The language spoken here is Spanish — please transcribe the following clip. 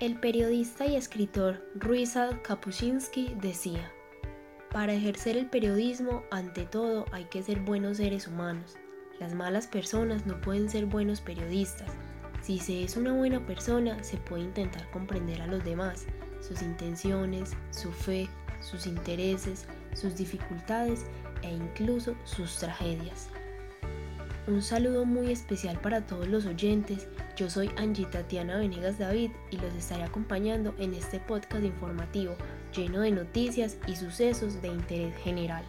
El periodista y escritor Ruizal Kapuscinski decía, para ejercer el periodismo, ante todo, hay que ser buenos seres humanos. Las malas personas no pueden ser buenos periodistas. Si se es una buena persona, se puede intentar comprender a los demás, sus intenciones, su fe, sus intereses, sus dificultades e incluso sus tragedias. Un saludo muy especial para todos los oyentes. Yo soy Angie Tatiana Venegas David y los estaré acompañando en este podcast informativo lleno de noticias y sucesos de interés general.